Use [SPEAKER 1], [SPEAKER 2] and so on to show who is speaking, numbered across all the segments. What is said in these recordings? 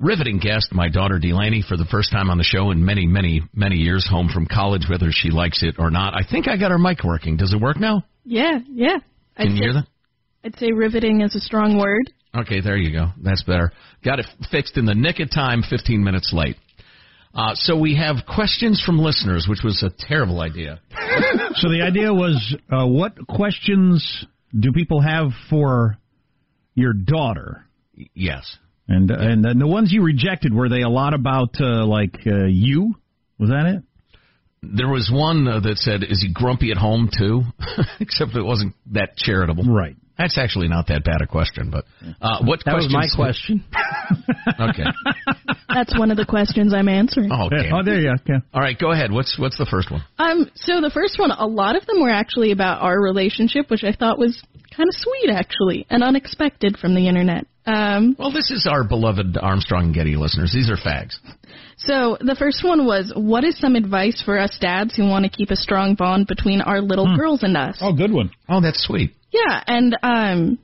[SPEAKER 1] Riveting guest, my daughter Delaney, for the first time on the show in many, many, many years, home from college, whether she likes it or not. I think I got her mic working. Does it work now?
[SPEAKER 2] Yeah, yeah. I'd
[SPEAKER 1] Can you
[SPEAKER 2] say,
[SPEAKER 1] hear that?
[SPEAKER 2] I'd say riveting is a strong word.
[SPEAKER 1] Okay, there you go. That's better. Got it fixed in the nick of time, 15 minutes late. Uh, so we have questions from listeners, which was a terrible idea.
[SPEAKER 3] so the idea was, uh, what questions do people have for your daughter?
[SPEAKER 1] Yes.
[SPEAKER 3] And and, and the ones you rejected were they a lot about uh, like uh, you? Was that it?
[SPEAKER 1] There was one uh, that said, "Is he grumpy at home too?" Except it wasn't that charitable.
[SPEAKER 3] Right.
[SPEAKER 1] That's actually not that bad a question, but uh, what
[SPEAKER 4] That was my question.
[SPEAKER 1] okay.
[SPEAKER 2] That's one of the questions I'm answering.
[SPEAKER 1] Oh, okay.
[SPEAKER 3] Oh, there you go. Yeah.
[SPEAKER 1] All right, go ahead. What's what's the first one?
[SPEAKER 2] Um, so the first one, a lot of them were actually about our relationship, which I thought was kind of sweet, actually, and unexpected from the internet. Um,
[SPEAKER 1] Well, this is our beloved Armstrong and Getty listeners. These are fags.
[SPEAKER 2] so the first one was, what is some advice for us dads who want to keep a strong bond between our little girls and us?
[SPEAKER 3] Oh, good one.
[SPEAKER 1] Oh, that's sweet.
[SPEAKER 2] Yeah, and um,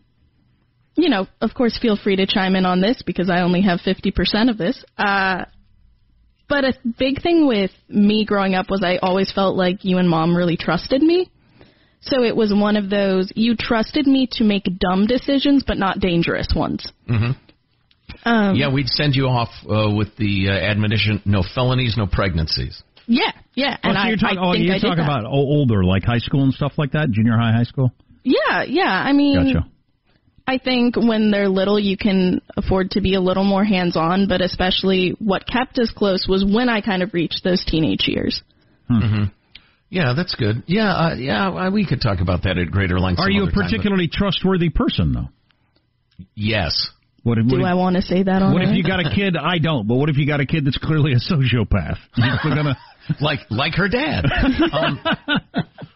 [SPEAKER 2] you know, of course, feel free to chime in on this because I only have fifty percent of this. Uh, but a big thing with me growing up was I always felt like you and mom really trusted me. So it was one of those you trusted me to make dumb decisions, but not dangerous ones.
[SPEAKER 1] hmm
[SPEAKER 2] Um,
[SPEAKER 1] yeah, we'd send you off uh, with the uh, admonition: no felonies, no pregnancies.
[SPEAKER 2] yeah, yeah.
[SPEAKER 3] Oh,
[SPEAKER 2] And
[SPEAKER 3] so you're talking,
[SPEAKER 2] I
[SPEAKER 3] oh,
[SPEAKER 2] think
[SPEAKER 3] you're
[SPEAKER 2] I
[SPEAKER 3] talking
[SPEAKER 2] that.
[SPEAKER 3] about o- older, like high school and stuff like that, junior high, high school.
[SPEAKER 2] Yeah, yeah. I mean,
[SPEAKER 3] Gotcha.
[SPEAKER 2] I think when they're little, you can afford to be a little more hands on, but especially what kept us close was when I kind of reached those teenage years.
[SPEAKER 1] hmm Yeah, that's good. Yeah, uh, yeah, uh, we could talk about that at greater length.
[SPEAKER 3] Are you a
[SPEAKER 1] other time, but-
[SPEAKER 3] particularly trustworthy person, though?
[SPEAKER 1] Yes.
[SPEAKER 3] What, if-
[SPEAKER 2] Do
[SPEAKER 3] what if-
[SPEAKER 2] I want to say that on
[SPEAKER 3] What if you got a kid? I don't. But what if you got a kid that's clearly a sociopath? You're gonna
[SPEAKER 1] like like her dad. Um,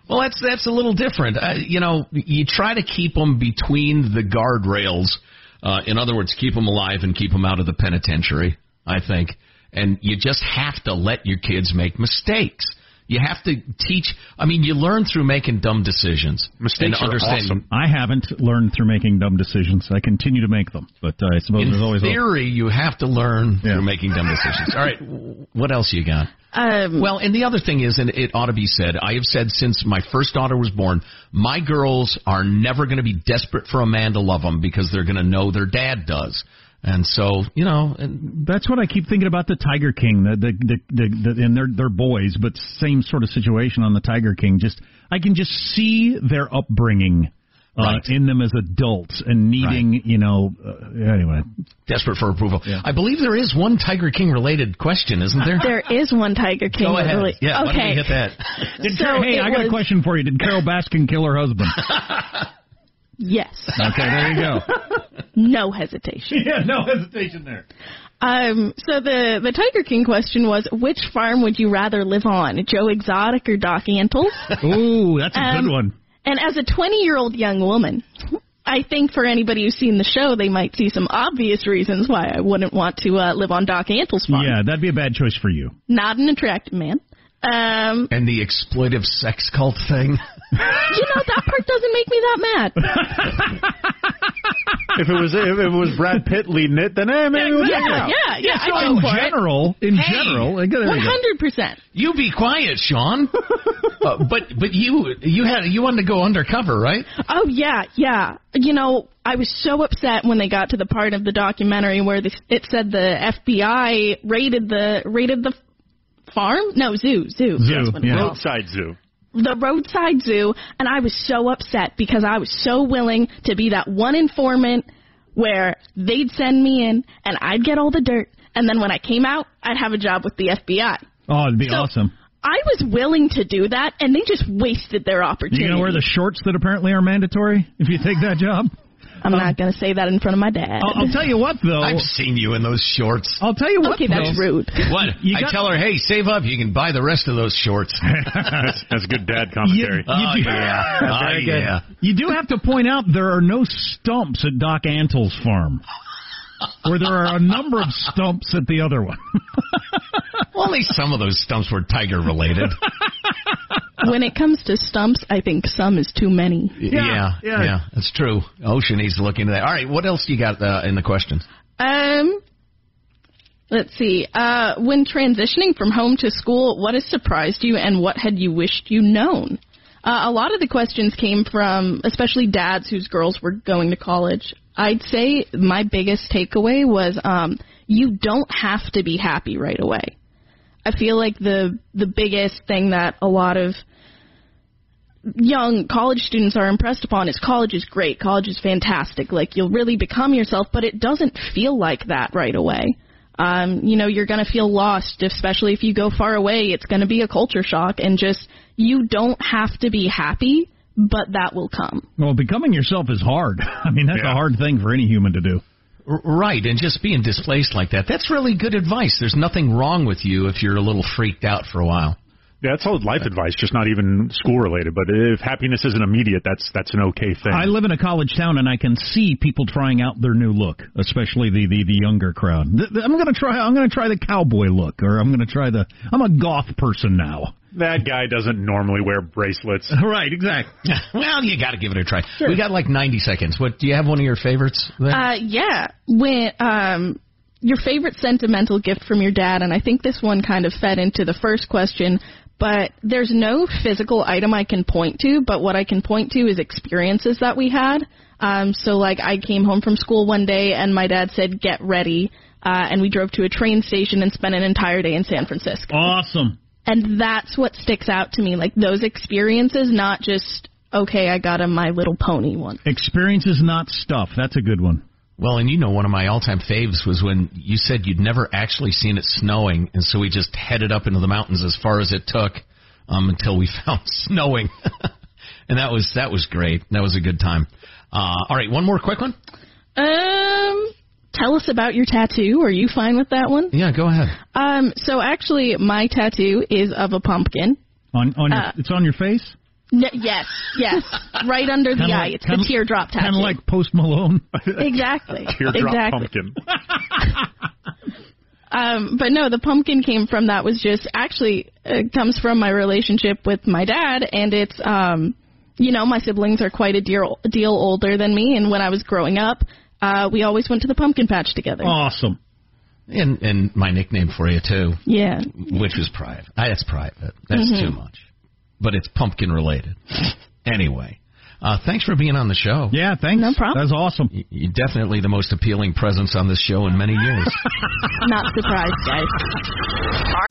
[SPEAKER 1] well, that's that's a little different. Uh, you know, you try to keep them between the guardrails. Uh, in other words, keep them alive and keep them out of the penitentiary. I think, and you just have to let your kids make mistakes. You have to teach. I mean, you learn through making dumb decisions
[SPEAKER 4] Mistakes
[SPEAKER 1] and
[SPEAKER 4] are
[SPEAKER 1] understanding.
[SPEAKER 4] awesome.
[SPEAKER 3] I haven't learned through making dumb decisions. I continue to make them, but uh, I suppose
[SPEAKER 1] In
[SPEAKER 3] there's always a-
[SPEAKER 1] theory, you have to learn
[SPEAKER 3] Yeah.
[SPEAKER 1] through making dumb decisions. All right, what else you got?
[SPEAKER 2] Um,
[SPEAKER 1] Well, and the other thing is, and it ought to be said, I have said since my first daughter was born, my girls are never going to be desperate for a man to love them because they're going to know their dad does. And so, you know, and
[SPEAKER 3] That's what I keep thinking about the Tiger King. The the the, the, the and they're they're boys, but same sort of situation on the Tiger King. Just I can just see their upbringing uh,
[SPEAKER 1] Right.
[SPEAKER 3] in them as adults and needing, you know. Uh, anyway,
[SPEAKER 1] desperate for approval. I believe there is one Tiger King related question, isn't there?
[SPEAKER 2] there is one Tiger King.
[SPEAKER 1] Go ahead.
[SPEAKER 2] Really,
[SPEAKER 1] Yeah, why don't
[SPEAKER 2] okay.
[SPEAKER 1] we hit that?
[SPEAKER 3] Did
[SPEAKER 2] So
[SPEAKER 3] Carol, hey, I got a question for you. Did Carole Baskin kill her husband?
[SPEAKER 2] Yes.
[SPEAKER 3] Okay, there you go.
[SPEAKER 2] no hesitation.
[SPEAKER 3] yeah, no hesitation there.
[SPEAKER 2] Um, so the the Tiger King question was, which farm would you rather live on, Joe Exotic or Doc Antle's?
[SPEAKER 3] Ooh, that's a
[SPEAKER 2] Um,
[SPEAKER 3] good one.
[SPEAKER 2] And as a 20 year old young woman, I think for anybody who's seen the show, they might see some obvious reasons why I wouldn't want to uh, live on Doc Antle's farm.
[SPEAKER 3] Yeah, that'd be a bad choice for you.
[SPEAKER 2] Not an attractive man. Um,
[SPEAKER 1] And the exploitive sex cult thing.
[SPEAKER 2] you know that part doesn't make me that mad.
[SPEAKER 4] If it was if it was Brad Pitt leading it, then eh, maybe it would
[SPEAKER 2] Yeah,
[SPEAKER 4] check
[SPEAKER 2] yeah, yeah.
[SPEAKER 3] So in
[SPEAKER 2] go it.
[SPEAKER 3] general, in
[SPEAKER 1] Hey,
[SPEAKER 3] general, there you
[SPEAKER 2] One hundred percent.
[SPEAKER 1] You be quiet, Sean. uh, but but you you had you wanted to go undercover, right?
[SPEAKER 2] Oh yeah, yeah. You know, I was so upset when they got to the part of the documentary where the, it said the FBI raided the raided the farm. No, zoo, zoo.
[SPEAKER 3] Zoo,
[SPEAKER 2] That's what it
[SPEAKER 3] yeah.
[SPEAKER 4] Roadside zoo.
[SPEAKER 2] The roadside zoo, and I was so upset because I was so willing to be that one informant where they'd send me in and I'd get all the dirt, and then when I came out, I'd have a job with the FBI.
[SPEAKER 3] Oh, it'd be
[SPEAKER 2] So-
[SPEAKER 3] awesome.
[SPEAKER 2] I was willing to do that, and they just wasted their opportunity.
[SPEAKER 3] You gonna wear the shorts that apparently are mandatory if you take that job?
[SPEAKER 2] I'm um, not going to say that in front of my dad.
[SPEAKER 3] I'll, I'll tell you what, though.
[SPEAKER 1] I've seen you in those shorts.
[SPEAKER 3] I'll tell you what, though.
[SPEAKER 2] okay, that's rude.
[SPEAKER 1] What?
[SPEAKER 3] You
[SPEAKER 1] I
[SPEAKER 3] got-
[SPEAKER 1] tell her, hey, save up. You can buy the rest of those shorts.
[SPEAKER 4] That's, that's good dad
[SPEAKER 3] You,
[SPEAKER 4] commentary.
[SPEAKER 1] Oh,
[SPEAKER 3] you do,
[SPEAKER 1] yeah. Oh,
[SPEAKER 3] good.
[SPEAKER 1] yeah.
[SPEAKER 3] You do have to point out there are no stumps at Doc Antle's farm, where there are a number of stumps at the other one.
[SPEAKER 1] Only some of those stumps were tiger related.
[SPEAKER 2] When it comes to stumps, I think some is too many.
[SPEAKER 1] yeah,
[SPEAKER 3] yeah.
[SPEAKER 1] yeah, that's true. Ocean needs to look into that. All right, what else you got uh, in the questions?
[SPEAKER 2] Um, let's see. Uh, when transitioning from home to school, what has surprised you, and what had you wished you known? Uh, a lot of the questions came from, especially dads whose girls were going to college. I'd say my biggest takeaway was um, you don't have to be happy right away. I feel like the the biggest thing that a lot of young college students are impressed upon is college is great, college is fantastic. Like you'll really become yourself, but it doesn't feel like that right away. Um, you know, you're going to feel lost, especially if you go far away. It's going to be a culture shock, and just you don't have to be happy, but that will come.
[SPEAKER 3] well, becoming yourself is hard. I mean, that's
[SPEAKER 4] Yeah.
[SPEAKER 3] a hard thing for any human to do.
[SPEAKER 1] R- Right, and just being displaced like that, that's really good advice. There's nothing wrong with you if you're a little freaked out for a while.
[SPEAKER 4] Yeah, that's all life advice, just not even school related. But if happiness isn't immediate, that's that's an okay thing.
[SPEAKER 3] I live in a college town, and I can see people trying out their new look, especially the the, the younger crowd. Th- th- I'm gonna try. I'm gonna try the cowboy look, or I'm gonna try the. I'm a goth person now.
[SPEAKER 4] That guy doesn't normally wear bracelets.
[SPEAKER 3] Right, exactly.
[SPEAKER 1] well, you got to give it a try. We got like 90 seconds. What do you have one of your favorites? There?
[SPEAKER 2] Uh, yeah. When um, your favorite sentimental gift from your dad, and I think this one kind of fed into the first question. But there's no physical item I can point to, but what I can point to is experiences that we had. Um, so like I came home from school one day and my dad said, "Get ready," uh, and we drove to a train station and spent an entire day in San Francisco.
[SPEAKER 3] Awesome.
[SPEAKER 2] And that's what sticks out to me, like those experiences, not just okay, I got a My Little Pony one.
[SPEAKER 3] Experience is not stuff. That's a good one.
[SPEAKER 1] Well, and you know, one of my all-time faves was when you said you'd never actually seen it snowing, and so we just headed up into the mountains as far as it took um, until we found snowing, and that was that was great. That was a good time. Uh, all right, one more quick one.
[SPEAKER 2] Um, tell us about your tattoo. Are you fine with that one?
[SPEAKER 1] Yeah, go ahead.
[SPEAKER 2] Um, so actually, my tattoo is of a pumpkin.
[SPEAKER 3] On on your,
[SPEAKER 2] Uh,
[SPEAKER 3] it's on your face.
[SPEAKER 2] N- yes, yes, right under the
[SPEAKER 3] Kinda
[SPEAKER 2] eye.
[SPEAKER 3] like-
[SPEAKER 2] it's
[SPEAKER 3] kinda-
[SPEAKER 2] the teardrop tattoo.
[SPEAKER 3] Kind of like Post Malone.
[SPEAKER 2] exactly,
[SPEAKER 4] Teardrop
[SPEAKER 2] exactly.
[SPEAKER 4] pumpkin.
[SPEAKER 2] Um, but no, the pumpkin came from that was just actually uh, comes from my relationship with my dad, and it's um, you know, my siblings are quite a deal deal older than me, and when I was growing up, uh, we always went to the pumpkin patch together.
[SPEAKER 3] Awesome.
[SPEAKER 1] And and my nickname for you too.
[SPEAKER 2] Yeah.
[SPEAKER 1] Which was private. That's private. That's
[SPEAKER 2] Mhm.
[SPEAKER 1] too much. But it's pumpkin related. anyway, uh, thanks for being on the show.
[SPEAKER 3] Yeah, thanks.
[SPEAKER 2] No problem.
[SPEAKER 3] That's awesome.
[SPEAKER 1] You're definitely the most appealing presence on this show in many years.
[SPEAKER 2] Not surprised, guys.